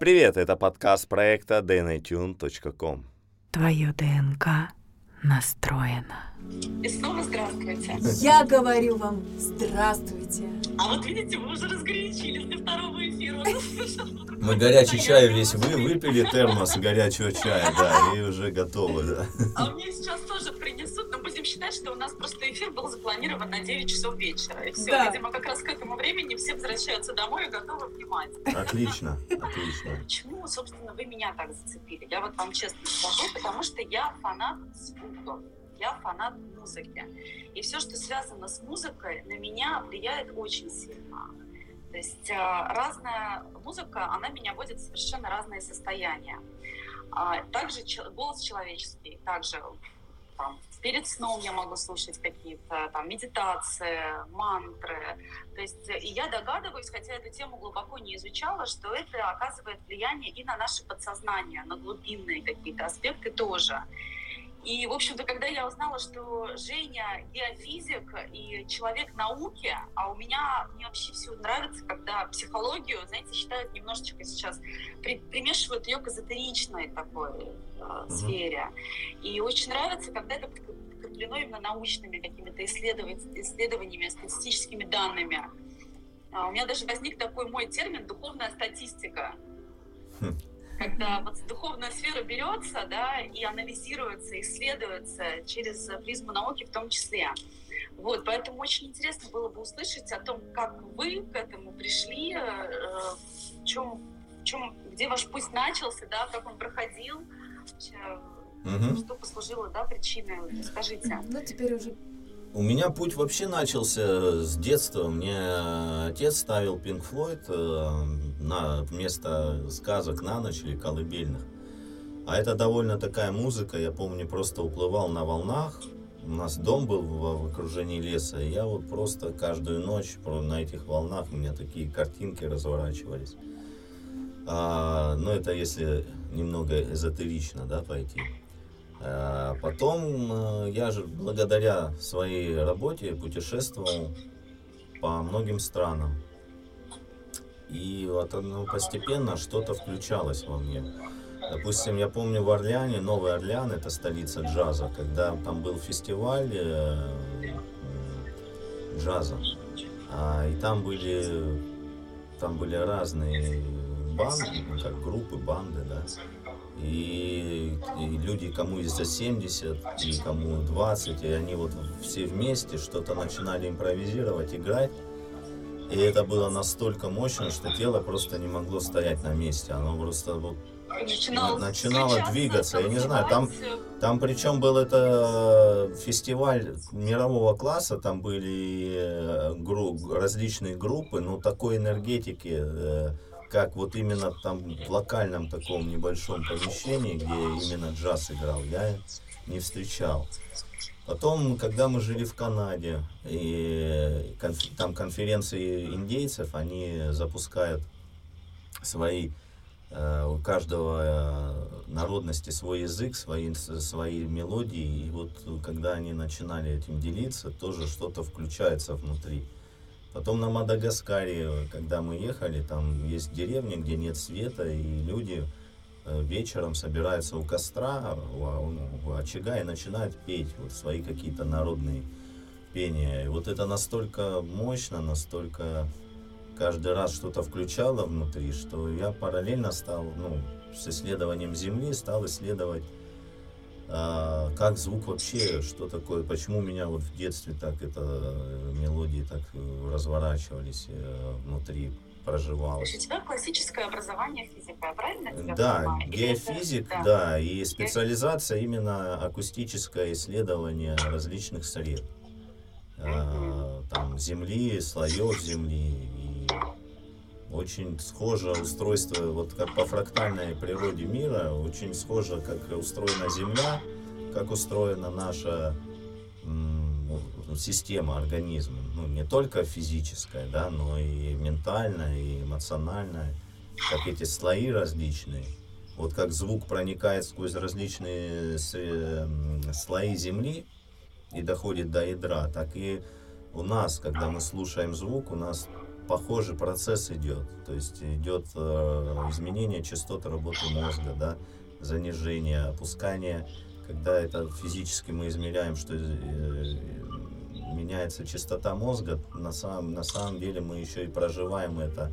Привет, это подкаст проекта dnatune.com. Твое ДНК настроено. И снова здравствуйте. Я говорю вам здравствуйте. А вот видите, вы уже разгорячились для второго эфира. Мы горячий чай весь вы выпили, термос горячего чая, да, и уже готовы, да. А мне сейчас тоже принесут, считать, что у нас просто эфир был запланирован на 9 часов вечера. И все, Да. видимо, как раз к этому времени все возвращаются домой и готовы внимать. Отлично, отлично. Почему, собственно, вы меня так зацепили? Я вот вам честно скажу, потому что я фанат звуков, я фанат музыки. И все, что связано с музыкой, на меня влияет очень сильно. То есть э, разная музыка, она меня вводит в совершенно разные состояния. А, Также голос человеческий, также там, перед сном я могу слушать какие-то там медитации, мантры. То есть э, и я догадываюсь, хотя эту тему глубоко не изучала, что это оказывает влияние и на наше подсознание, на глубинные какие-то аспекты тоже. И, в общем-то, когда я узнала, что Женя геофизик и человек науки, а у меня, мне вообще все нравится, когда психологию, знаете, считают немножечко сейчас, при- примешивают ее к эзотеричной такой э, сфере. И очень нравится, когда это подкреплено именно научными какими-то исследованиями, статистическими данными. А У меня даже возник такой мой термин «духовная статистика». Хм. Когда вот духовная сфера берется, да, и анализируется, исследуется через призму науки в том числе. Вот, поэтому очень интересно было бы услышать о том, как вы к этому пришли, э, в чем, в чем, где ваш путь начался, да, как он проходил, вообще, Мгм. что послужило, да, причиной, скажите. Ну, теперь уже У меня путь вообще начался с детства. Мне отец ставил Пинк Флойд э, на вместо сказок на ночь или колыбельных. А это довольно такая музыка. Я помню, просто уплывал на волнах. У нас дом был в, в окружении леса. И я вот просто каждую ночь на этих волнах у меня такие картинки разворачивались. А, ну, это если немного эзотерично, да, пойти. А Потом э, я же благодаря своей работе путешествовал по многим странам. И вот оно постепенно что-то включалось во мне. Допустим, я помню в Орлеане, Новый Орлеан, это столица джаза, когда там был фестиваль э, джаза, А, и там были, там были разные банды, ну, как группы, банды, да. И, и люди, кому из за 70, и кому 20, и они вот все вместе что-то начинали импровизировать, играть. И это было настолько мощно, что тело просто не могло стоять на месте. Оно просто вот Начинало, начинало двигаться, я не знаю, там- там причем был это фестиваль мирового класса, там были э, гру- различные группы, но такой энергетики, э, как вот именно там в локальном таком небольшом помещении, где именно джаз играл, я не встречал. Потом, когда мы жили в Канаде, и конф- там конференции индейцев, они запускают свои Э, у каждого э, народности свой язык, свои, свои мелодии. И вот когда они начинали этим делиться, тоже что-то включается внутри. Потом на Мадагаскаре, когда мы ехали, там есть деревня, где нет света, и люди э, вечером собираются у костра, у, у- у очага и начинают петь вот свои какие-то народные пения. И вот это настолько мощно, настолько каждый раз что-то включало внутри, что я параллельно стал, ну, с исследованием Земли стал исследовать, а, как звук вообще, что такое, почему у меня вот в детстве так это э, мелодии так э, разворачивались э, внутри, есть у проживалось. тебя классическое образование физика, я правильно тебя Да, понимаю? Или это- геофизик, да. да, и специализация именно акустическое исследование различных сред. А, Там земли, слоев земли. Очень схоже устройство, вот как по фрактальной природе мира, очень схоже, как устроена Земля, как устроена наша ну, система организма. Ну, не только физическая, да, но и ментальная, и эмоциональная, как эти слои различные. Вот как звук проникает сквозь различные слои Земли и доходит до ядра, так и у нас, когда мы слушаем звук, у нас похожий процесс идет. То есть идет э, изменение частоты работы мозга, да, занижение, опускание. Когда это физически мы измеряем, что э, меняется частота мозга, на самом, на самом деле мы еще и проживаем это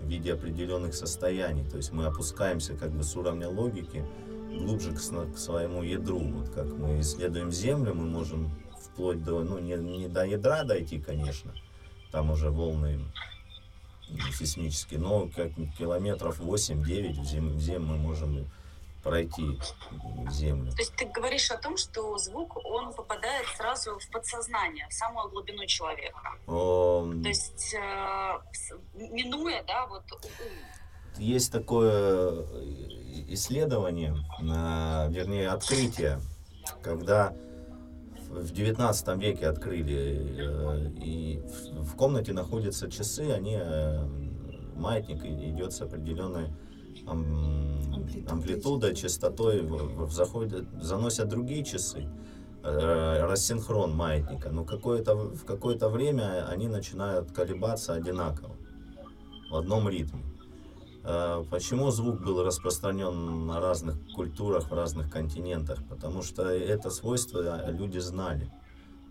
в виде определенных состояний. То есть мы опускаемся как бы с уровня логики глубже к, к своему ядру. Вот как мы исследуем Землю, мы можем вплоть до, ну не, не до ядра дойти, конечно, там уже волны сейсмические, но как километров 8-9 в, зем, в землю мы можем пройти землю. То есть ты говоришь о том, что звук, он попадает сразу в подсознание, в самую глубину человека. Ом, То есть, э, минуя, да, вот. Есть такое исследование, а, вернее открытие, когда в 19 веке открыли, э, и в- комнате находятся часы, они, э, маятник идет с определенной ам, Амплитудой. амплитудой, частотой, заходят, заносят другие часы, э, рассинхрон маятника, но какое-то, в какое-то время они начинают колебаться одинаково, в одном ритме. Э, Почему звук был распространен на разных культурах, в разных континентах? Потому что это свойство люди знали.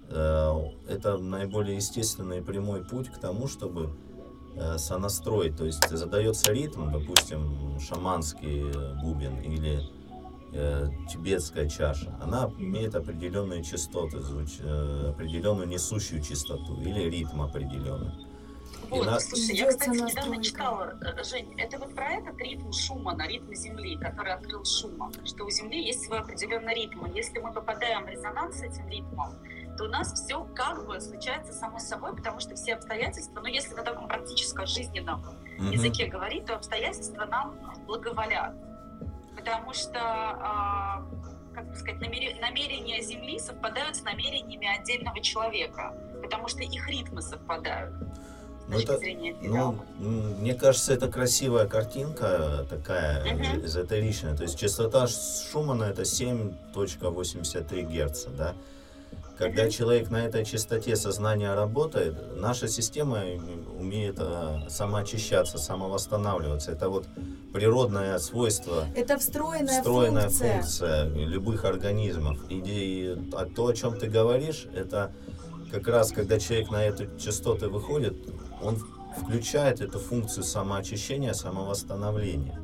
Э, Это наиболее естественный и прямой путь к тому, чтобы э, сонастроить. То есть задается ритм, допустим, шаманский бубен или тибетская чаша. Она имеет определенные частоты, определенную несущую частоту или ритм определенный. Вот, на- слушай, я, кстати, недавно читала, э, Жень, это вот про этот ритм Шумана, ритм Земли, который открыл Шуман, что у Земли есть свой определенный ритм. И Если мы попадаем в резонанс с этим ритмом, то у нас все как бы случается само собой, потому что все обстоятельства, ну если на таком практическом жизненном Мгм. языке говорить, то обстоятельства нам благоволят. Потому что, а, как бы сказать, намере- намерения Земли совпадают с намерениями отдельного человека, потому что их ритмы совпадают. С Ну, точки это- зрения Ну, м, мне кажется, это красивая картинка такая Мгм. эзотеричная. То есть частота Шумана это 7.83 Герца, да? Когда Мгм. человек на этой частоте сознания работает, наша система умеет а, самоочищаться, самовосстанавливаться. Это вот природное свойство Это встроенная, встроенная функция. функция любых организмов. И, и- а то, о чем ты говоришь, это как раз когда человек на эту частоты выходит, он включает эту функцию самоочищения, самовосстановления.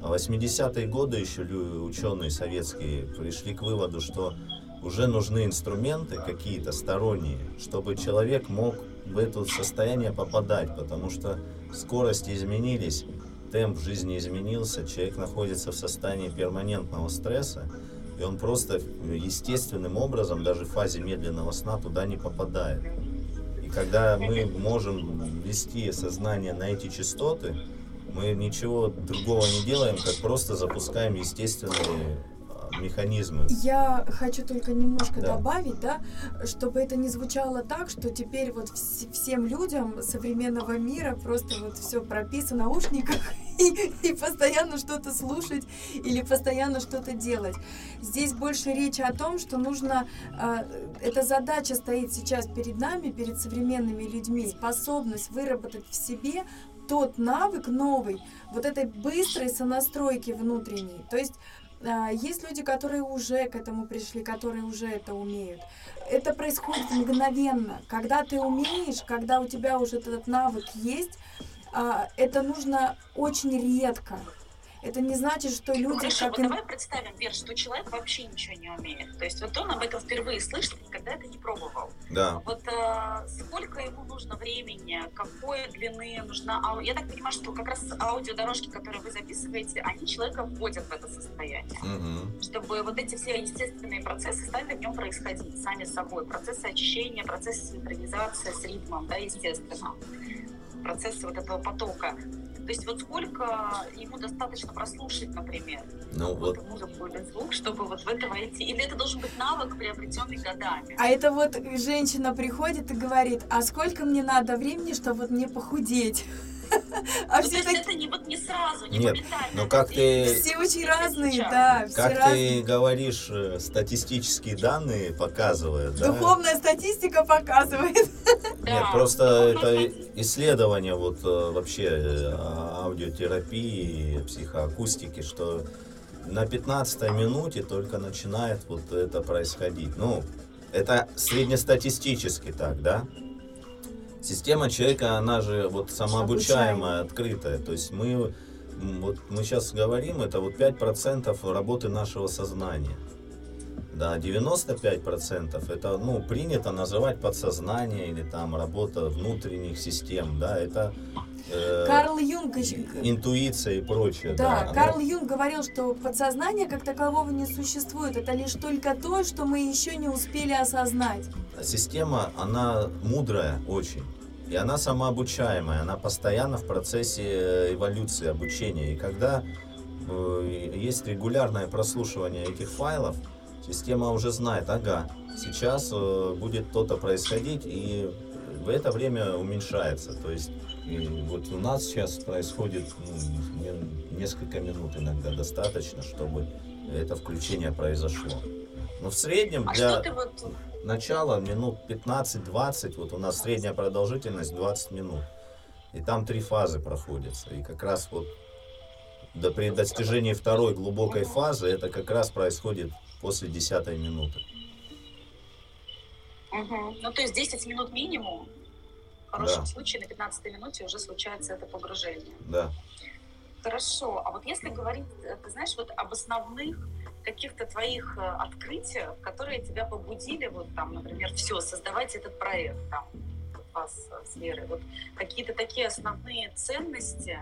А в 80-е годы еще ученые советские пришли к выводу, что уже нужны инструменты какие-то сторонние, чтобы человек мог в это состояние попадать, потому что скорости изменились, темп жизни изменился, человек находится в состоянии перманентного стресса, и он просто естественным образом, даже в фазе медленного сна, туда не попадает. И когда мы можем вести сознание на эти частоты, мы ничего другого не делаем, как просто запускаем естественные а, механизмы. Я хочу только немножко Да. добавить, да, чтобы это не звучало так, что теперь вот вс- всем людям современного мира просто вот все прописано в наушниках и, и постоянно что-то слушать или постоянно что-то делать. Здесь больше речь о том, что нужно, а, эта задача стоит сейчас перед нами, перед современными людьми, способность выработать в себе тот навык новый, вот этой быстрой сонастройки внутренней. То есть а, есть люди, которые уже к этому пришли, которые уже это умеют. Это происходит мгновенно. Когда ты умеешь, когда у тебя уже этот навык есть, а, это нужно очень редко. Это не значит, что Ну, люди хорошо, как вот давай представим, Вер, что человек вообще ничего не умеет. То есть вот он об этом впервые слышит, никогда это не пробовал. Да. Вот э, сколько ему нужно времени, какой длины нужна ау- Я так понимаю, что как раз аудиодорожки, которые вы записываете, они человека вводят в это состояние. Мгм. Чтобы вот эти все естественные процессы стали в нем происходить сами собой. Процессы очищения, процессы синхронизации с ритмом, да, естественно. Процессы вот этого потока. То есть вот сколько ему достаточно прослушать, например, Ну вот музыку или звук, чтобы вот в это войти? Или это должен быть навык, приобретенный годами? А это вот женщина приходит и говорит, а сколько мне надо времени, чтобы вот мне похудеть? А Ну, то все есть такие... это не, вот не сразу, не Нет, моментально. но как ты- Все очень разные, сейчас. да, все Как разные. ты говоришь, э, статистические данные показывают, да? Духовная статистика показывает. Да, Нет, просто духовная это статистика. исследование вот э, вообще э, аудиотерапии, психоакустики, что на 15 минуте только начинает вот это происходить. Ну, это среднестатистически так, да? Система человека, она же вот самообучаемая, открытая. То есть мы, вот мы сейчас говорим, это вот 5% работы нашего сознания. Да, 95% это, ну, принято называть подсознание или там работа внутренних систем, да, это э, Карл Юнг интуиция и прочее. Да, оно- Карл Юнг говорил, что подсознание как такового не существует. Это лишь только то, что мы еще не успели осознать. Система, она мудрая очень. И она самообучаемая, она постоянно в процессе э, эволюции, обучения. И когда э, есть регулярное прослушивание этих файлов, система уже знает, ага, сейчас э, будет то-то происходить, и в это время уменьшается. То есть и вот у нас сейчас происходит ну, не- несколько минут иногда достаточно, чтобы это включение произошло. Но в среднем А для вот начала минут 15-20, вот у нас средняя продолжительность 20 минут. И там три фазы проходятся. И как раз вот до, при достижении второй глубокой фазы это как раз происходит после десятой минуты. Мгм. Ну, то есть 10 минут минимум. В хорошем Да. случае на 15 минуте уже случается это погружение. Да. Хорошо. А вот если говорить, э, ты знаешь, вот об основных каких-то твоих э, открытиях, которые тебя побудили, вот там, например, все, создавать этот проект, там, вот вас э, с Верой, вот какие-то такие основные ценности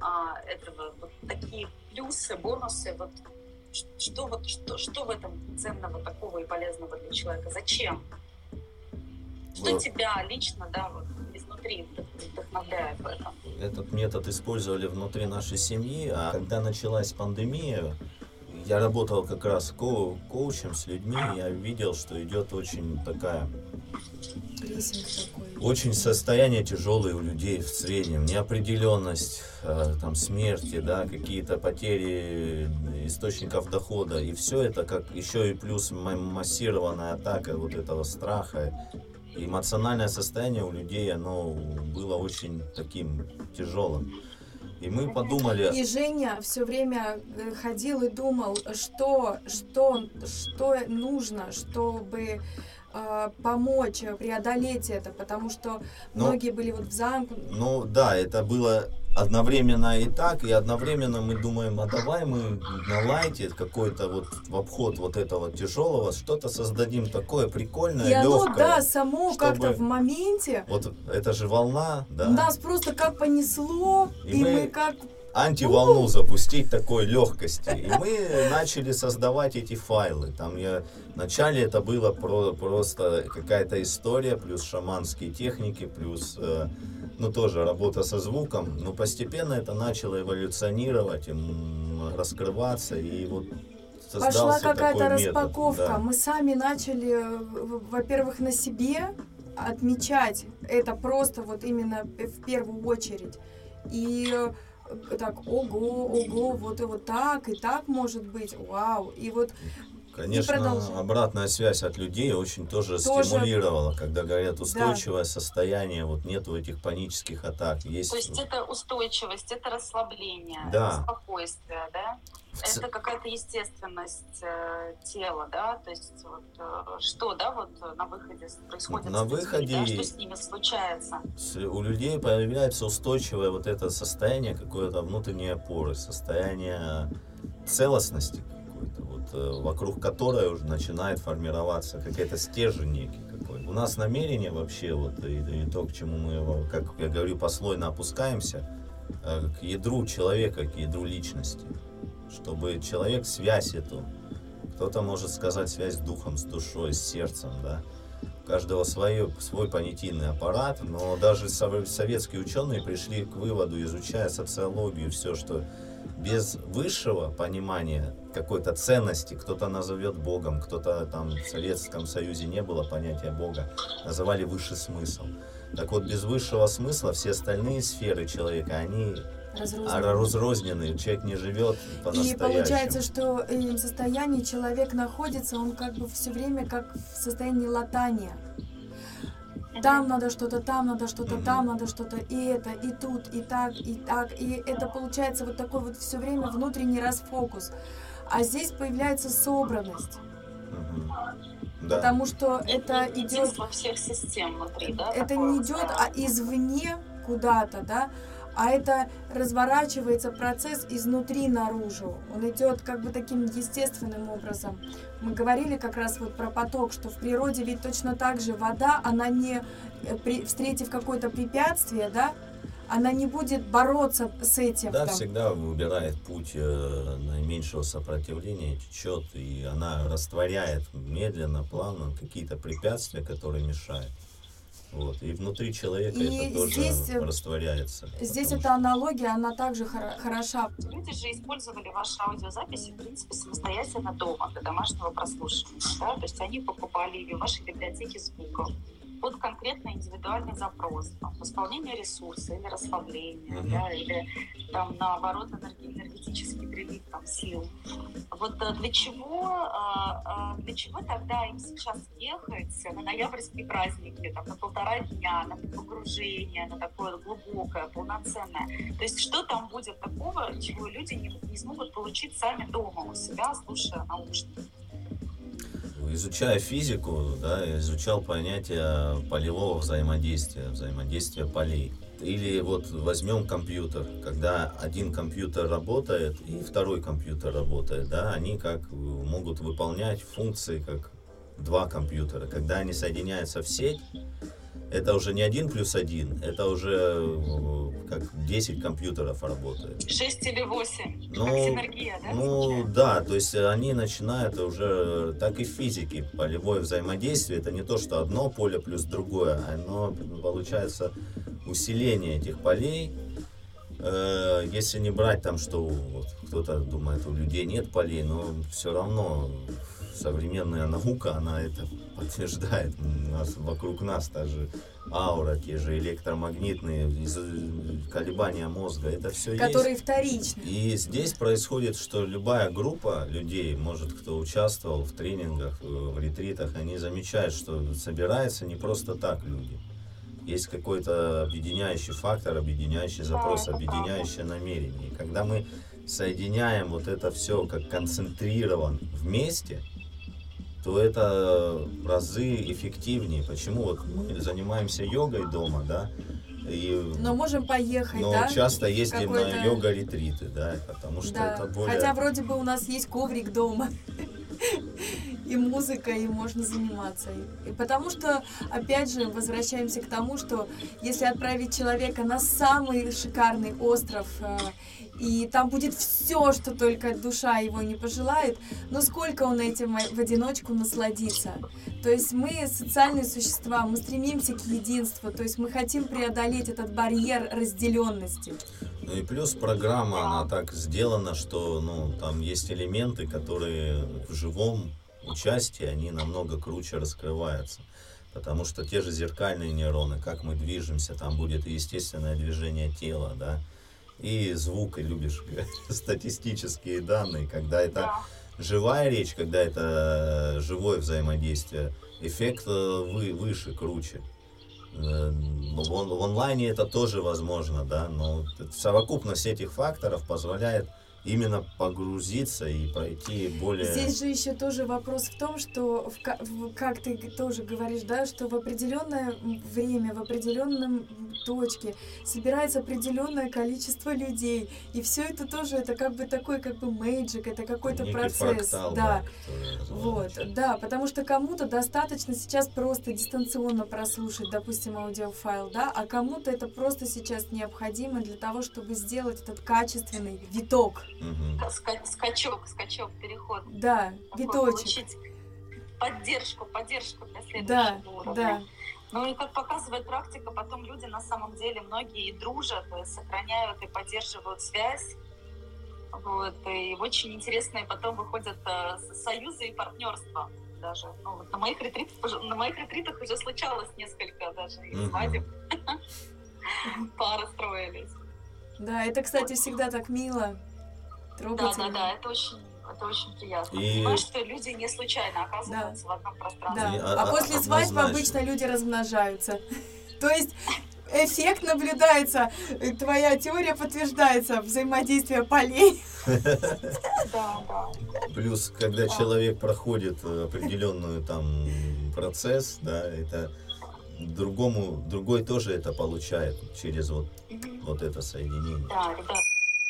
а, этого, вот такие плюсы, бонусы, вот что вот что, что в этом ценного такого и полезного для человека? Зачем? Что Вот. тебя лично, да, вот изнутри вдох- вдохновляет в этом? Этот метод использовали внутри нашей семьи, а когда началась пандемия, я работал как раз ко- коучем с людьми, я видел, что идет очень такая. Очень состояние тяжелое у людей в среднем, неопределенность, э, там смерти, да, какие-то потери источников дохода, и все это как еще и плюс массированная атака вот этого страха, эмоциональное состояние у людей, оно было очень таким тяжелым. И мы подумали, И Женя все время э, ходил и думал, что, что, что нужно, чтобы э, помочь преодолеть это, потому что Ну, многие были вот в замке. Ну да, это было одновременно и так, и одновременно мы думаем, а давай мы на лайте какой-то вот в обход вот этого тяжелого что-то создадим такое прикольное, И оно, легкое. да, само чтобы- как-то в моменте Вот это же волна, да. нас просто как понесло, И и, мы- мы как антиволну запустить такой легкости. И мы начали создавать эти файлы. Там я вначале это было про, просто какая-то история, плюс шаманские техники, плюс э, ну тоже работа со звуком. Но постепенно это начало эволюционировать, раскрываться и вот пошла какая-то такой метод, распаковка. да. Мы сами начали, э, во-первых, на себе отмечать это просто вот именно в первую очередь. И э, так, ого, ого, вот и вот так, и так может быть, вау. И вот Конечно, обратная связь от людей очень тоже, Тоже. стимулировала, когда говорят устойчивое состояние, вот нету этих панических атак. Есть То есть это устойчивость, это расслабление, Да. это спокойствие, да? ц- Это какая-то естественность э, тела, да? То есть вот, э, что, да, вот на выходе происходит На с людьми, выходе да? Что с ними случается? с- у людей появляется устойчивое вот это состояние какой-то внутренней опоры, состояние целостности вот, э, вокруг которой уже начинает формироваться какая-то стержень некий какой. У нас намерение вообще, вот, и, и то, к чему мы, как я говорю, послойно опускаемся, э, к ядру человека, к ядру личности, чтобы человек связь эту, кто-то может сказать связь с духом, с душой, с сердцем, да, каждого свой, свой понятийный аппарат, но даже сов- советские ученые пришли к выводу, изучая социологию, все, что без высшего понимания какой-то ценности, кто-то назовет Богом, кто-то там в Советском Союзе не было понятия Бога, называли высший смысл. Так вот, без высшего смысла все остальные сферы человека, они Разрозненно. разрозненные. Человек не живет И по-настоящему. получается, что э, в состоянии человек находится, он как бы все время как в состоянии латания. Там надо что-то, там надо что-то, там надо что-то, и это, и тут, и так, и так. И это получается вот такой вот все время внутренний расфокус. А здесь появляется собранность. Да. потому что это идет единство всех систем внутри, да? это такое не идет а извне куда-то, да, а это разворачивается процесс изнутри наружу. Он идет как бы таким естественным образом. Мы говорили как раз вот про поток, что в природе ведь точно так же вода, она не, э, встретив какое-то препятствие, да, она не будет бороться с этим. Да, там. всегда выбирает путь э, наименьшего сопротивления, течет, и она растворяет медленно, плавно какие-то препятствия, которые мешают. Вот. И внутри человека И это тоже здесь, э, растворяется. Здесь эта аналогия, она также хоро- хороша. Люди же использовали ваши аудиозаписи, в принципе, самостоятельно дома для домашнего прослушивания. Да? То есть они покупали в вашей библиотеке звуков под конкретно индивидуальный запрос, там, восполнение ресурса или расслабление, Мгм. да, или там наоборот энергетический прилив там, сил. Вот э, для чего, э, э, для чего тогда им сейчас ехать на ноябрьские праздники, там, на полтора дня, на погружение, на такое глубокое, полноценное? То есть что там будет такого, чего люди не, не смогут получить сами дома у себя, слушая наушники? Изучая физику, да, изучал понятие полевого взаимодействия, взаимодействия полей. Или вот возьмем компьютер, когда один компьютер работает и второй компьютер работает, да, они как могут выполнять функции как два компьютера. Когда они соединяются в сеть, это уже не один плюс один, это уже э, как 10 компьютеров работает. Шесть или восемь? Ну, как синергия, да? Ну да, то есть они начинают уже, так и в физике, полевое взаимодействие, это не то, что одно поле плюс другое, оно получается усиление этих полей. Э, Если не брать там, что вот, кто-то думает, у людей нет полей, но все равно современная наука, она это подтверждает. У нас, вокруг нас та же аура, те же электромагнитные колебания мозга, это все есть. которые вторичны. И здесь происходит, что любая группа людей, может, кто участвовал в тренингах, э, в ретритах, они замечают, что собираются не просто так люди. Есть какой-то объединяющий фактор, объединяющий запрос, объединяющее намерение. И когда мы соединяем вот это все как концентрирован вместе, то это в разы эффективнее. Почему вот мы занимаемся йогой дома, да, и Но можем поехать, но да? часто ездим на йога-ретриты, да, потому что Да, это более... хотя вроде бы у нас есть коврик дома. И музыка, и можно заниматься. И потому что, опять же, возвращаемся к тому, что если отправить человека на самый шикарный остров, э, и там будет все, что только душа его не пожелает, но сколько он этим в одиночку насладится. То есть мы социальные существа, мы стремимся к единству, то есть мы хотим преодолеть этот барьер разделенности. Ну и плюс программа, она так сделана, что, ну, там есть элементы, которые в живом участии, они намного круче раскрываются. Потому что те же зеркальные нейроны, как мы движемся, там будет естественное движение тела, да, и звук, и любишь статистические данные, когда это Да. живая речь, когда это э, живое взаимодействие, эффект э, вы, выше, круче. Э, В, он- в онлайне это тоже возможно, да, но совокупность этих факторов позволяет именно погрузиться и пройти более... Здесь же еще тоже вопрос в том, что, в ка- в- как ты тоже говоришь, да, что в определенное время, в определенном точке собирается определенное количество людей. И все это тоже, это как бы такой, как бы мейджик, это какой-то процесс. фрактал, да. который Вот, да, потому что кому-то достаточно сейчас просто дистанционно прослушать, допустим, аудиофайл, да, а кому-то это просто сейчас необходимо для того, чтобы сделать этот качественный виток, Мгм. Ска- скачок, скачок, переход. да, Такой виточек. Получить поддержку, поддержку для следующего Да, уровня. да. Ну и как показывает практика, потом люди на самом деле многие и дружат, и сохраняют и поддерживают связь. Вот, и очень интересные потом выходят э, союзы и партнерства. даже. Ну, вот на моих ретритах, уже- на моих ретритах уже случалось несколько даже и свадеб. Пары строились. Да, это, кстати, всегда так мило, Да, да, трогательно. да, это очень, это очень приятно. И- Понимаешь, что люди не случайно оказываются в одном пространстве. Да. И А, а- после а- свадьбы обычно люди размножаются. То есть эффект наблюдается, э, твоя теория подтверждается, взаимодействие полей. Да, да. Плюс, когда человек проходит э, определенную там процесс, да, это другому, другой тоже это получает через вот, вот это соединение. Да, ребят,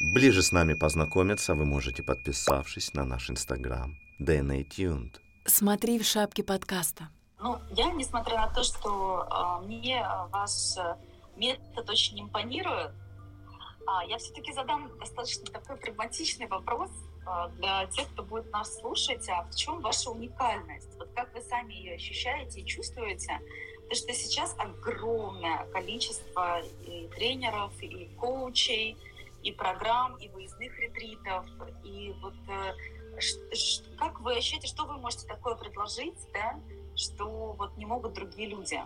Ближе с нами познакомиться вы можете, подписавшись на наш инстаграм DNA Tuned. Смотри в шапке подкаста. Ну, я, несмотря на то, что а, мне а, ваш а, метод очень импонирует, а, я все-таки задам достаточно такой прагматичный вопрос а, для тех, кто будет нас слушать. А в чем ваша уникальность? Вот как вы сами ее ощущаете и чувствуете? Потому что сейчас огромное количество и тренеров, и коучей, и программ, и выездных ретритов, и вот э, как вы ощущаете, что вы можете такое предложить, да, что вот не могут другие люди.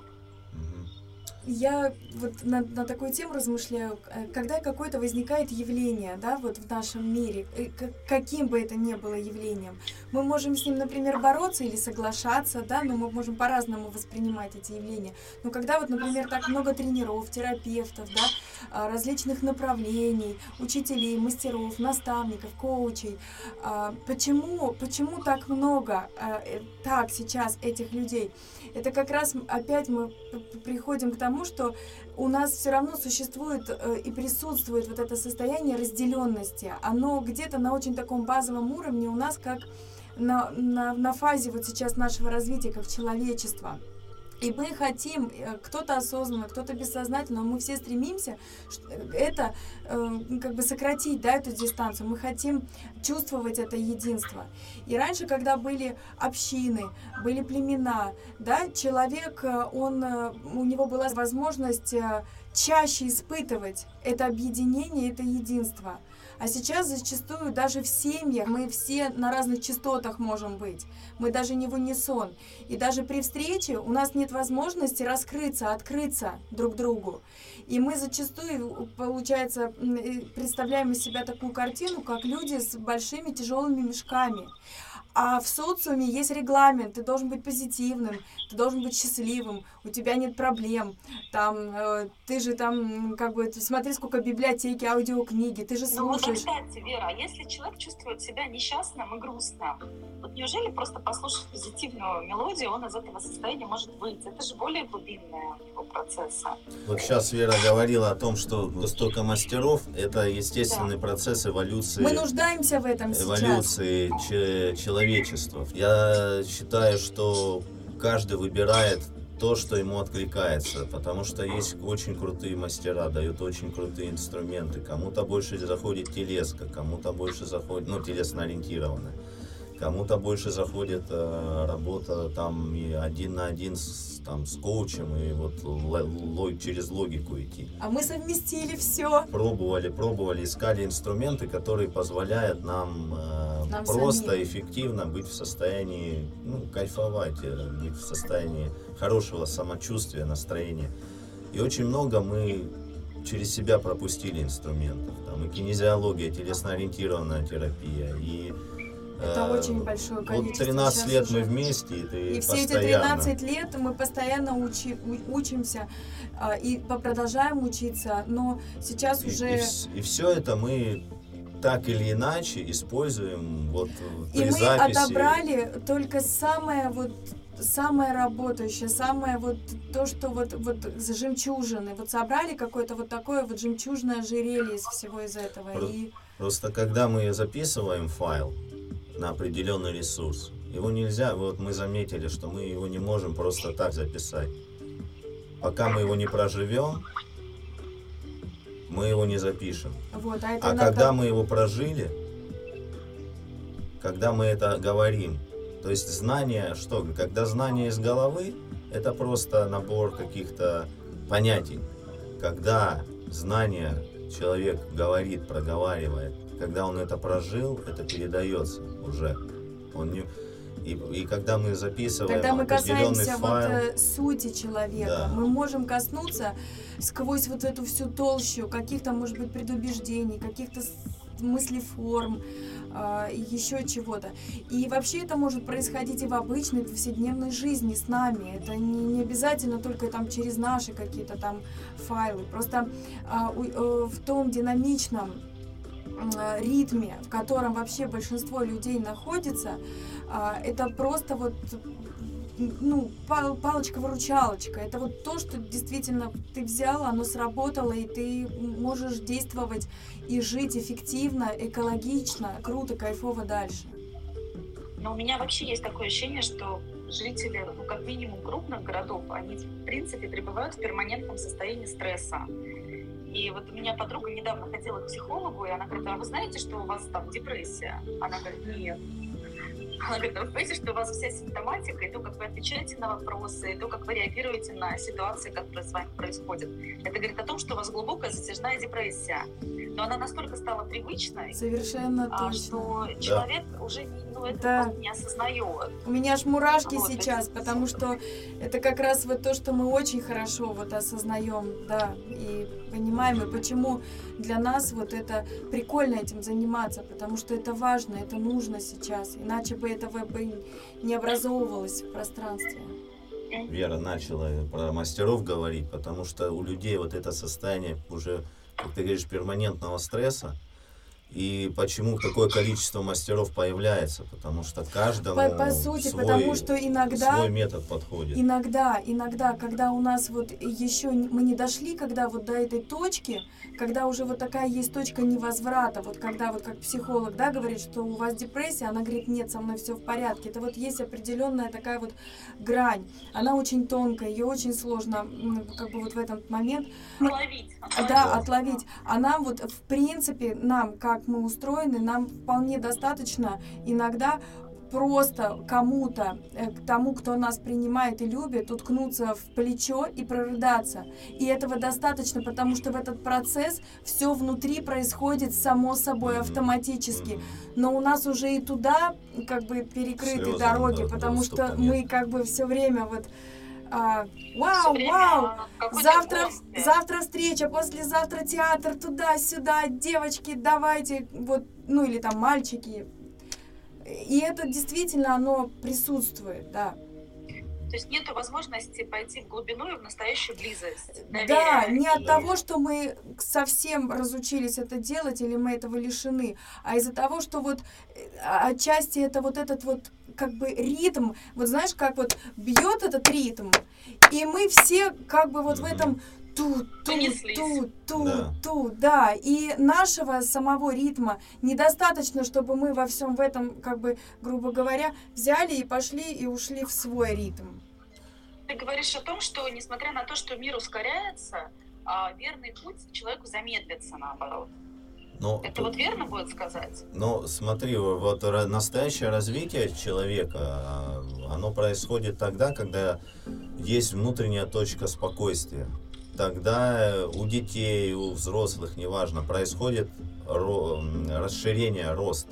Я вот на, на такую тему размышляю, э, когда какое-то возникает явление, да, вот в нашем мире, э, каким бы это ни было явлением, мы можем с ним, например, бороться или соглашаться, да, но мы можем по-разному воспринимать эти явления. Но когда вот, например, так много тренеров, терапевтов, да, а, различных направлений, учителей, мастеров, наставников, коучей, а, почему, почему так много э, так сейчас этих людей? Это как раз опять мы приходим к тому, что у нас все равно существует э, и присутствует вот это состояние разделенности. Оно где-то на очень таком базовом уровне у нас как на, на, на фазе вот сейчас нашего развития как человечества. И мы хотим, э, кто-то осознанно, кто-то бессознательно, но мы все стремимся ш- это э, как бы сократить, да, эту дистанцию. Мы хотим чувствовать это единство. И раньше, когда были общины, были племена, да, человек, э, он, э, у него была возможность э, чаще испытывать это объединение, это единство. А сейчас зачастую даже в семьях мы все на разных частотах можем быть. Мы даже не в унисон. И даже при встрече у нас нет возможности раскрыться, открыться друг другу. И мы зачастую, получается, э, представляем из себя такую картину, как люди с большими тяжелыми мешками. А в социуме есть регламент, ты должен быть позитивным, ты должен быть счастливым, у тебя нет проблем, там, э, ты же там, как бы, смотри, сколько библиотеки, аудиокниги, ты же Ну вот, слушаешь. кстати, Вера, а если человек чувствует себя несчастным и грустным, вот неужели просто послушав позитивную мелодию, он из этого состояния может выйти? Это же более глубинные его процессы. Вот сейчас Вера говорила о том, что столько мастеров – это естественный процесс эволюции. Мы нуждаемся в этом сейчас. эволюции че- человечества. Я считаю, что каждый выбирает то, что ему откликается, потому что есть очень крутые мастера, дают очень крутые инструменты. Кому-то больше заходит телеска, кому-то больше заходит, ну, телесно ориентированная. Кому-то больше заходит э, работа там и один на один с, там, с коучем и вот ло- ло- через логику идти А мы совместили все. пробовали, пробовали, искали инструменты, которые позволяют нам, э, Нам просто самим. эффективно быть в состоянии, ну, кайфовать, э, быть в состоянии хорошего самочувствия, настроения. И очень много мы через себя пропустили инструментов. Там и кинезиология, телесно-ориентированная терапия, и Это э, очень большое Вот количество. 13 Сейчас лет уже. мы вместе, и ты И все эти постоянно... 13 лет мы постоянно учи- учимся а, и продолжаем учиться, но сейчас И, уже... все это мы так или иначе используем вот И при мы записи. отобрали только самое вот самое работающее, самое вот то, что вот, вот за жемчужины. Вот собрали какое-то вот такое вот жемчужное ожерелье из всего из этого. Про- И Просто когда мы записываем файл на определенный ресурс, его нельзя, вот мы заметили, что мы его не можем просто так записать. Пока мы его не проживем, мы его не запишем. вот, а это А иногда- когда мы его прожили, когда мы это говорим, то есть знание, что, когда знание из головы, это просто набор каких-то понятий. Когда знание человек говорит, проговаривает, когда он это прожил, это передается уже. Он не... И, и когда мы записываем Когда мы касаемся вот файл, э, сути человека, Да. мы можем коснуться сквозь вот эту всю толщу каких-то, может быть, предубеждений, каких-то мыслеформ, а, еще чего-то. И вообще это может происходить и в обычной повседневной жизни с нами. Это не, не обязательно только там через наши какие-то там файлы. Просто у- э, в том динамичном э, ритме, в котором вообще большинство людей находится, а, это просто вот ну, пал- палочка-выручалочка. Это вот то, что действительно ты взял, оно сработало, и ты можешь действовать и жить эффективно, экологично, круто, кайфово дальше. Но у меня вообще есть такое ощущение, что жители, ну, как минимум крупных городов, они, в принципе, пребывают в перманентном состоянии стресса. И вот у меня подруга недавно ходила к психологу, и она говорит, а вы знаете, что у вас там депрессия? Она говорит, нет. Она говорит, а вы понимаете, что у вас вся симптоматика, и то, как вы отвечаете на вопросы, и то, как вы реагируете на ситуации, которые с вами происходят, это говорит о том, что у вас глубокая затяжная депрессия. Но она настолько стала привычной, Совершенно а, точно. что человек уже не, ну, это Да. не осознает. У меня аж мурашки Вот, сейчас, это- потому что это как раз вот то, что мы очень хорошо вот осознаем, да, и понимаем, и почему для нас вот это прикольно этим заниматься, потому что это важно, это нужно сейчас, иначе бы этого бы не образовывалось в пространстве. Вера начала про мастеров говорить, потому что у людей вот это состояние уже, как ты говоришь, перманентного стресса. И почему такое количество мастеров появляется? Потому что каждому По, по сути, свой, потому что иногда свой метод подходит. Иногда, иногда, когда у нас вот еще мы не дошли, когда вот до этой точки, когда уже вот такая есть точка невозврата, вот когда вот как психолог, да, говорит, что у вас депрессия, она говорит, нет, со мной все в порядке. Это вот есть определенная такая вот грань. Она очень тонкая, ее очень сложно, как бы вот в этот момент Отловить. да, отловить. А нам вот, в принципе, нам, как мы устроены, нам вполне достаточно иногда просто кому-то, э, к тому, кто нас принимает и любит, уткнуться в плечо и прорыдаться. И этого достаточно, потому что в этот процесс все внутри происходит само собой автоматически. Но у нас уже и туда как бы перекрыты Слезам, дороги, да, потому что мы как бы все время вот а, вау, время вау, Завтра, гости. завтра встреча, послезавтра театр, туда-сюда, девочки, давайте, вот, ну или там мальчики. И это действительно, оно присутствует, да. То есть нет возможности пойти в глубину и в настоящую близость. Да, доверия. не от Да. того, что мы совсем разучились это делать или мы этого лишены, а из-за того, что вот э, отчасти это вот этот вот как бы ритм, вот знаешь, как вот бьет этот ритм, и мы все как бы вот в Мгм. этом тут, тут, тут, тут, Да. тут, да, и нашего самого ритма недостаточно, чтобы мы во всем в этом, как бы, грубо говоря, взяли и пошли и ушли в свой ритм. Ты говоришь о том, что несмотря на то, что мир ускоряется, а, верный путь человеку замедлится наоборот. Но Это тут- вот верно будет сказать? Но смотри, вот настоящее развитие человека, а, оно происходит тогда, когда есть внутренняя точка спокойствия. Тогда э, у детей, у взрослых, неважно, происходит расширение, рост.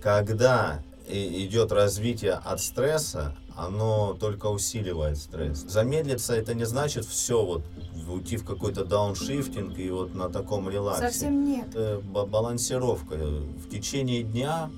Когда идет развитие от стресса, оно только усиливает стресс. Замедлиться это не значит все вот уйти в какой-то дауншифтинг и вот на таком релаксе Совсем нет. э, ба- балансировка. В течение дня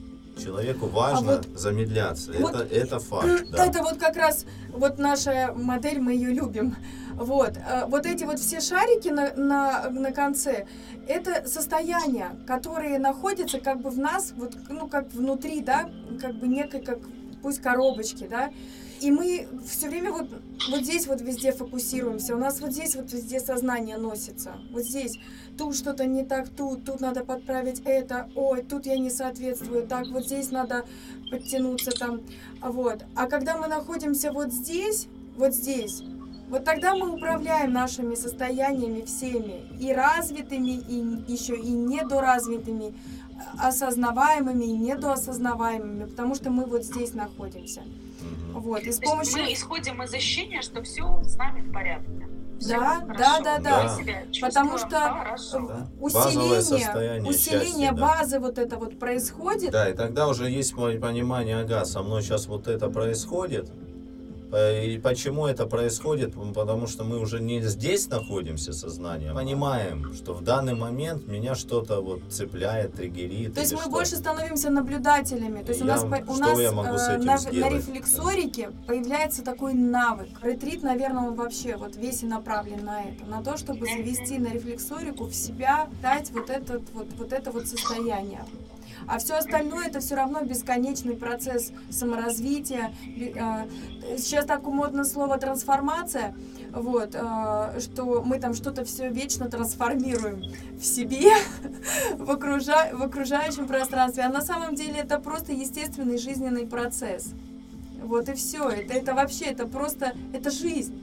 человеку важно А вот- замедляться. вот- это, это факт. Да. Это вот как раз вот наша модель, мы ее любим. Вот, э, вот эти вот все шарики на, на, на конце, это состояния, которые находятся как бы в нас, вот, ну, как внутри, да, как бы некой, как пусть коробочки, да, и мы все время вот, вот здесь вот везде фокусируемся, у нас вот здесь вот везде сознание носится, вот здесь, тут что-то не так, тут, тут надо подправить это, ой, тут я не соответствую, так, вот здесь надо подтянуться там, вот. А когда мы находимся вот здесь, вот здесь, вот тогда мы управляем нашими состояниями всеми, и развитыми, и еще и недоразвитыми, осознаваемыми и недоосознаваемыми, потому что мы вот здесь находимся. Вот, и с То есть помощью... мы исходим из ощущения, что все с нами в порядке. Да, да, да, да. Себя Потому что, хорошо. Да. Усиление, усиление счастья, да. базы вот это вот происходит. Да, и тогда уже есть понимание, ага, со мной сейчас вот это происходит. И почему это происходит? Потому что мы уже не здесь находимся сознанием. Понимаем, что в данный момент меня что-то вот цепляет, триггерит. То есть мы что. больше становимся наблюдателями. То есть у Я- нас, у нас я могу с э, на, сделать? на рефлексорике появляется такой навык. Ретрит, наверное, он вообще вот весь и направлен на это. На то, чтобы завести на рефлексорику в себя, дать вот, этот, вот, вот это вот состояние. А все остальное это все равно бесконечный процесс саморазвития. Э, Сейчас так модно слово трансформация, вот, э, что мы там что-то все вечно трансформируем в себе, в, окружа- в окружающем пространстве. А на самом деле это просто естественный жизненный процесс. Вот и все. Это, это вообще, это просто, это жизнь.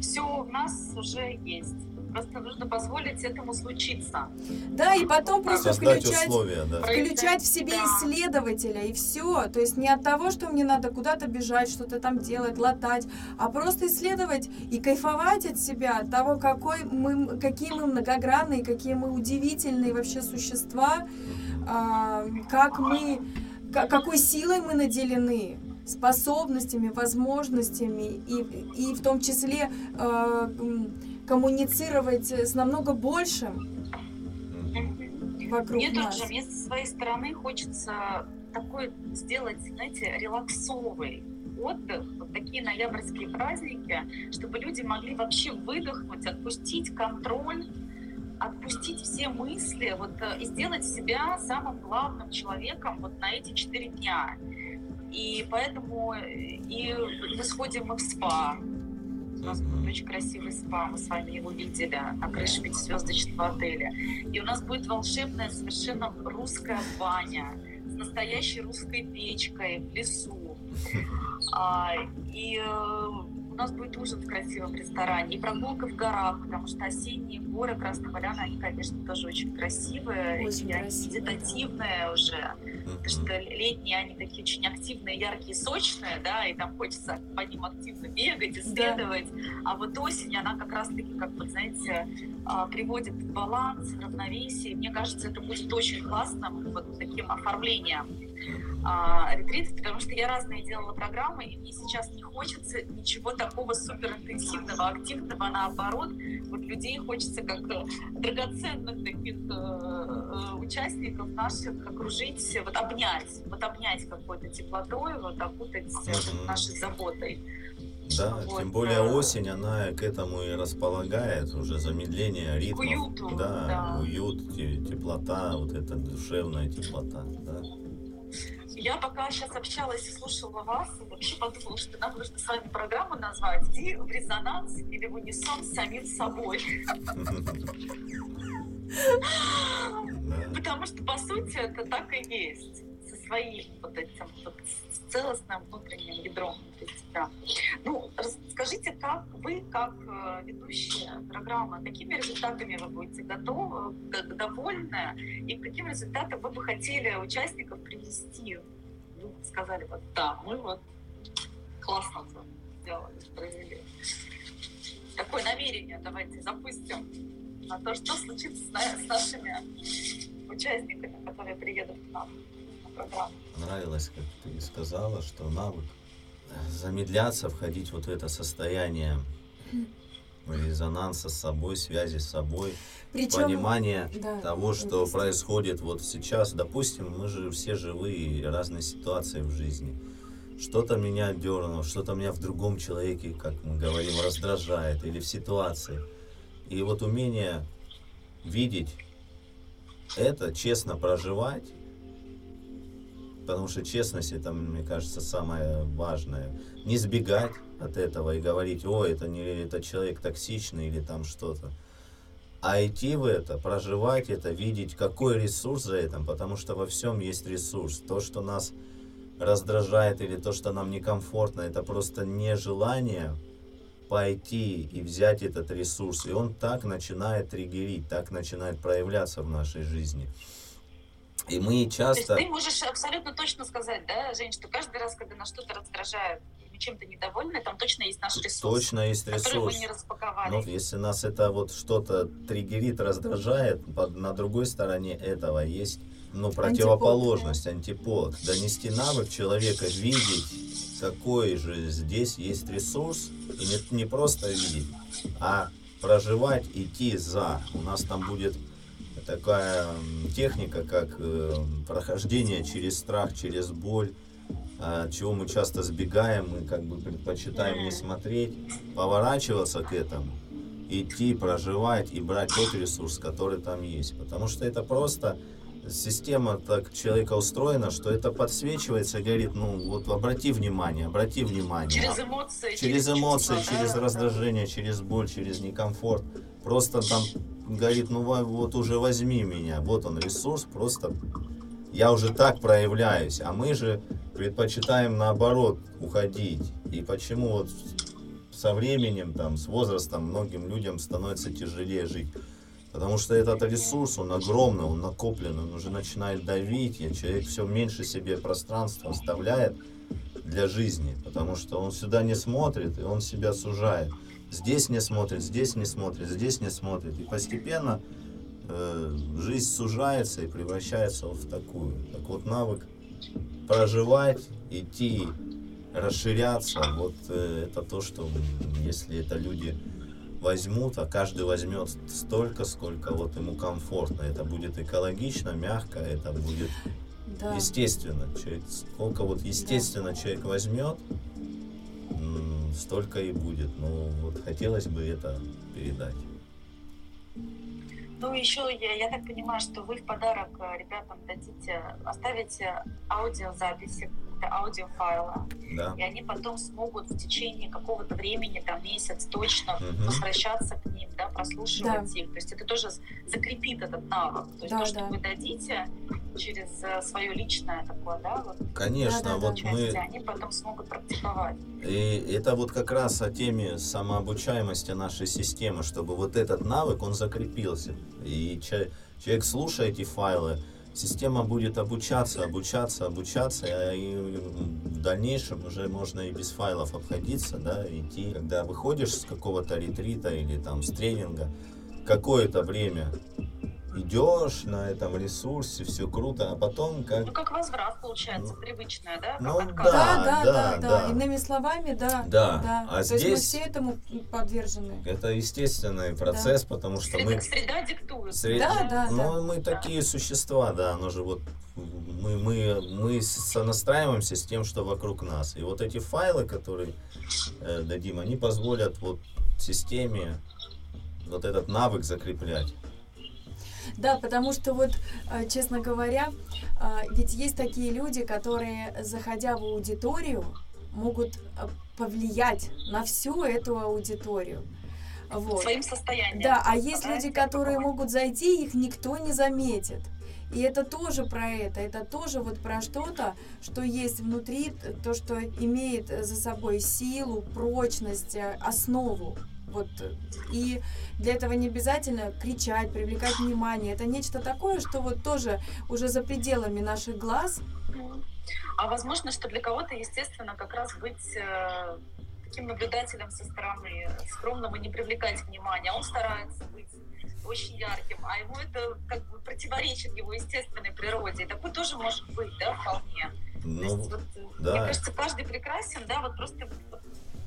Все у нас уже есть. Просто нужно позволить этому случиться. Да, и потом просто Создать включать условия, да. включать в себе Да. исследователя и все. То есть не от того, что мне надо куда-то бежать, что-то там делать, латать, а просто исследовать и кайфовать от себя, от того, какой мы, какие мы многогранные, какие мы удивительные вообще существа, а, как мы, ка- какой силой мы наделены способностями, возможностями и, и в том числе э, коммуницировать с намного большим вокруг Мне нас. тоже, мне со своей стороны хочется такой сделать, знаете, релаксовый отдых, вот такие ноябрьские праздники, чтобы люди могли вообще выдохнуть, отпустить контроль, отпустить все мысли, вот э, и сделать себя самым главным человеком вот на эти четыре дня. И поэтому э, и мы сходим мы в спа. У нас будет очень красивый спа, мы с вами его видели на крыше пятизвездочного отеля. И у нас будет волшебная совершенно русская баня с настоящей русской печкой в лесу. А, и э, у нас будет ужин в красивом ресторане, и прогулка в горах, потому что осенние горы Красной Поляны, они, конечно, тоже очень красивые, Очень и они красивые, да. медитативные уже. Потому что летние они такие очень активные, яркие, сочные, да, и там хочется по ним активно бегать, исследовать. А вот осень, она как раз-таки, как вот, знаете, а, приводит в баланс, в равновесие. Мне кажется, это будет очень классным вот таким оформлением а, ретрита, потому что я разные делала программы, и мне сейчас не хочется ничего такого суперинтенсивного, активного, наоборот. Вот людей хочется как э, драгоценных таких э, э, участников наших окружить, вот обнять, вот обнять какой-то теплотой, вот окутать Мгм. нашей заботой. Да, Вот, тем более э, осень, она к этому и располагает, уже замедление ритмов. уюту, да, да. уют, те- теплота, вот эта душевная теплота, да. Я пока сейчас общалась и слушала вас, вообще подумала, что нам нужно с вами программу назвать «Иди в резонанс или в унисон с самим собой». Потому что, по сути, это так и есть. Со своим вот этим вот целостным внутренним ядром внутри себя. Ну, расскажите, как вы, как э, ведущая программы, какими результатами вы будете готовы, г- довольны, и каким результатам вы бы хотели участников привести? Вы бы сказали, вот да, мы вот классно сделали, провели. Такое намерение давайте запустим на то, что случится с, на- с нашими участниками, которые приедут к нам на программу. Нравилось, как ты сказала, что навык замедляться, входить вот в это состояние резонанса с собой, связи с собой, Причем, понимание да, того, что объясни. происходит вот сейчас. Допустим, мы же все живые, разные ситуации в жизни. Что-то меня дернуло, что-то меня в другом человеке, как мы говорим, раздражает или в ситуации. И вот умение видеть это, честно проживать, потому что честность это, мне кажется, самое важное. Не сбегать от этого и говорить, о, это не этот человек токсичный или там что-то. А идти в это, проживать это, видеть, какой ресурс за этим, потому что во всем есть ресурс. То, что нас раздражает или то, что нам некомфортно, это просто нежелание пойти и взять этот ресурс. И он так начинает триггерить, так начинает проявляться в нашей жизни. И мы То есть часто... ты можешь абсолютно точно сказать, да, Жень, что каждый раз, когда нас что-то раздражает, мы чем-то недовольны, там точно есть наш ресурс, Точно есть который мы ресурс. не распаковали. Ну, если нас это вот что-то триггерит, раздражает, на другой стороне этого есть ну, противоположность, антипод. Донести навык человека видеть, какой же здесь есть ресурс, и не, не просто видеть, а проживать, идти за. У нас там будет такая техника, как э, прохождение через страх, через боль, чего мы часто сбегаем, мы как бы предпочитаем не смотреть, поворачиваться к этому, идти, проживать и брать тот ресурс, который там есть. Потому что это просто система так человека устроена, что это подсвечивается и говорит, ну вот обрати внимание, обрати внимание. Через эмоции, через эмоции, чувства, через да, раздражение, через боль, через некомфорт. Просто там говорит, ну во- вот уже возьми меня, вот он ресурс, просто я уже так проявляюсь, а мы же предпочитаем наоборот уходить. И почему вот со временем, там, с возрастом многим людям становится тяжелее жить? Потому что этот ресурс, он огромный, он накоплен, он уже начинает давить, и человек все меньше себе пространства оставляет для жизни, потому что он сюда не смотрит, и он себя сужает. Здесь не смотрит, здесь не смотрит, здесь не смотрит. И постепенно э, жизнь сужается и превращается вот в такую. Так вот навык проживать, идти, расширяться, вот э, это то, что если это люди возьмут, а каждый возьмет столько, сколько вот ему комфортно. Это будет экологично, мягко, это будет Да. естественно. Человек, сколько вот естественно человек возьмет, столько и будет. Ну вот хотелось бы это передать. Ну, еще я, я так понимаю, что вы в подарок э, ребятам дадите, оставите аудиозаписи, какие-то аудиофайлы, Да. и они потом смогут в течение какого-то времени, там месяц точно, Мгм. возвращаться к ним, да, прослушивать их. То есть это тоже закрепит этот навык. То есть Да, то, что да. вы дадите через свое личное такое, да, вот Конечно, Да-да-да. вот части, мы они потом смогут практиковать. И это вот как раз о теме самообучаемости нашей системы, чтобы вот этот навык, он закрепился. И человек, слушая эти файлы, система будет обучаться, обучаться, обучаться, и в дальнейшем уже можно и без файлов обходиться, да, идти. Когда выходишь с какого-то ретрита или там с тренинга, какое-то время идешь на этом ресурсе, все круто, а потом как Ну, как возврат получается, Ну, привычное, да? ну. Да, Да, да, да, да, да. да. Иными словами, да. Да, а То есть мы здесь- все этому подвержены. это естественный процесс, потому что Среда, мы среда диктует. Сред- Да, да, Ну, да. мы такие существа, да, оно же вот мы, мы, мы сонастраиваемся с тем, что вокруг нас. И вот эти файлы, которые э, дадим, они позволят вот системе вот этот навык закреплять. Да, потому что вот, э, честно говоря, а, ведь есть такие люди, которые, заходя в аудиторию, могут э, повлиять на всю эту аудиторию. Вот. Своим состоянием. Да, а есть люди, которые могут зайти, их никто не заметит. И это тоже про это, это тоже вот про что-то, что есть внутри, то, что имеет за собой силу, прочность, э, основу. Вот. И для этого не обязательно кричать, привлекать внимание. Это нечто такое, что вот тоже уже за пределами наших глаз. А возможно, что для кого-то, естественно, как раз быть э, таким наблюдателем со стороны, скромным и не привлекать внимания. Он старается быть очень ярким, а ему это как бы противоречит его естественной природе. И такой тоже может быть, да, вполне. То Ну, есть, вот, э, да. Мне кажется, каждый прекрасен, да, вот просто вот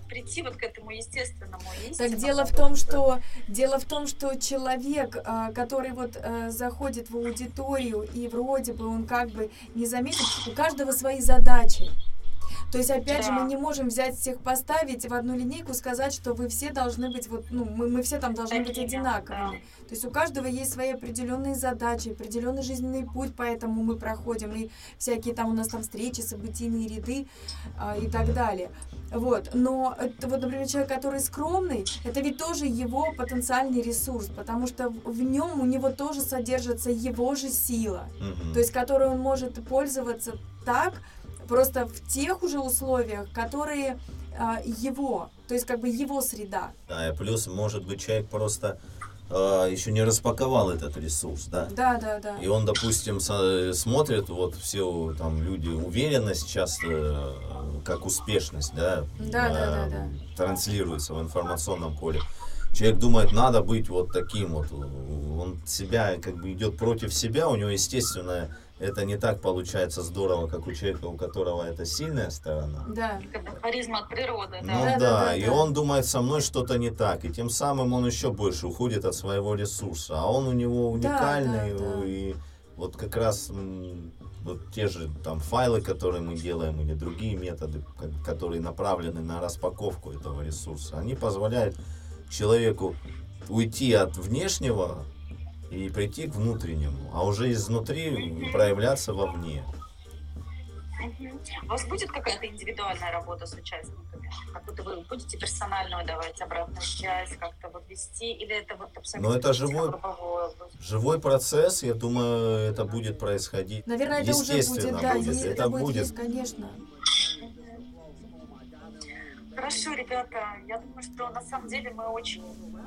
прийти вот к этому естественному. Так дело в том, э, что дело в том, что человек, а, который вот э, заходит в аудиторию и вроде бы он как бы не заметит, у каждого свои задачи. То есть, опять же, Да. мы не можем взять всех поставить в одну линейку, сказать, что вы все должны быть, вот, ну, мы, мы все там должны быть Такими, одинаковыми. То есть у каждого есть свои определенные задачи, определенный жизненный путь, поэтому мы проходим и всякие там у нас там встречи, событийные ряды а, и так далее. Вот. Но это вот, например, человек, который скромный, это ведь тоже его потенциальный ресурс, потому что в нем у него тоже содержится его же сила, мгм. то есть которой он может пользоваться так, просто в тех уже условиях, которые а, его, то есть как бы его среда. Да, и плюс, может быть, человек просто э, еще не распаковал этот ресурс, да. Да, да, да. И он, допустим, со- смотрит, вот все там люди, уверенность часто, э, как успешность, да, Да, да, да, э, да. транслируется в информационном поле. Человек думает, надо быть вот таким вот. Он себя как бы идет против себя, у него, естественно, это не так получается здорово, как у человека, у которого это сильная сторона. Да. Как харизма от природы, да. Ну Да, да, да, да, и да. он думает, со мной что-то не так, и тем самым он еще больше уходит от своего ресурса, а он у него уникальный, да, да. и вот как раз вот те же там файлы, которые мы делаем, или другие методы, ко- которые направлены на распаковку этого ресурса, они позволяют человеку уйти от внешнего и прийти к внутреннему, а уже изнутри проявляться вовне. Мгм. У вас будет какая-то индивидуальная работа с участниками? Как будто вы будете персональную давать обратную связь, как-то вот вести, или это вот абсолютно Ну, это живой-? Живой процесс, я думаю, это будет происходить. Наверное, это уже Естественно будет, да, будет, это будет, конечно. Хорошо, ребята, я думаю, что на самом деле мы очень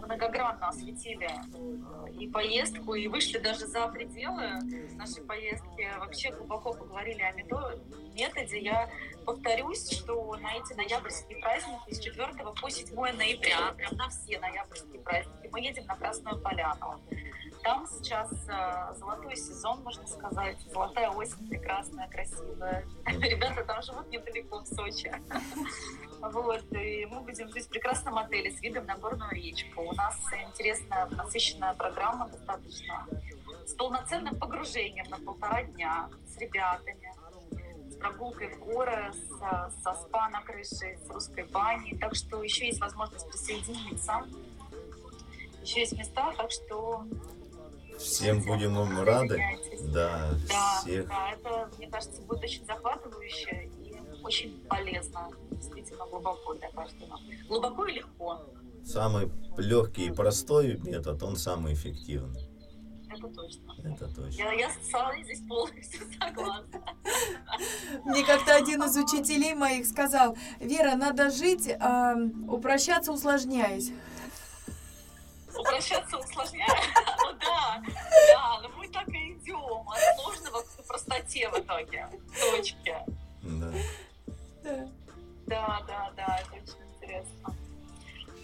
многогранно осветили э, и поездку, и вышли даже за пределы нашей поездки. Вообще глубоко поговорили о мето- методе. Я повторюсь, что на эти ноябрьские праздники с 4 по 7 ноября, прям на все ноябрьские праздники, мы едем на Красную Поляну. Там сейчас э, золотой сезон, можно сказать, золотая осень, прекрасная, красивая. Ребята там живут недалеко в Сочи. Вот, и мы будем жить в прекрасном отеле с видом на горную речку. У нас интересная, насыщенная программа достаточно с полноценным погружением на полтора дня с ребятами, прогулкой в горы, со, со спа на крыше, с русской баней. Так что еще есть возможность присоединиться. Еще есть места, так что Всем будем им рады. Да, Да, всех. да, это, мне кажется, будет очень захватывающе и очень полезно, действительно глубоко для каждого. Глубоко и легко, Самый легкий и простой метод, он самый эффективный. это точно. Это точно. Я, я с вами здесь полностью согласна. Мне как-то один из учителей моих сказал, Вера, надо жить, а, упрощаться, усложняясь. Упрощаться усложняя. Ну да, да, но мы так и идем от сложного к простоте в итоге, к точке. Да. Да. Да, да, да, это очень интересно.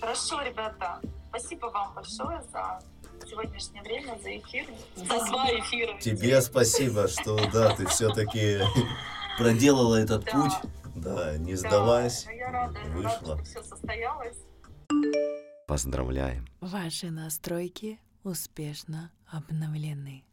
Хорошо, ребята, спасибо вам большое за сегодняшнее время, за эфир, за два эфира. Тебе спасибо, что да, ты все-таки проделала этот Да. путь. Да, не Да, сдалась, ну я рада, рада, вышла. что все состоялось. Поздравляем! Ваши настройки успешно обновлены.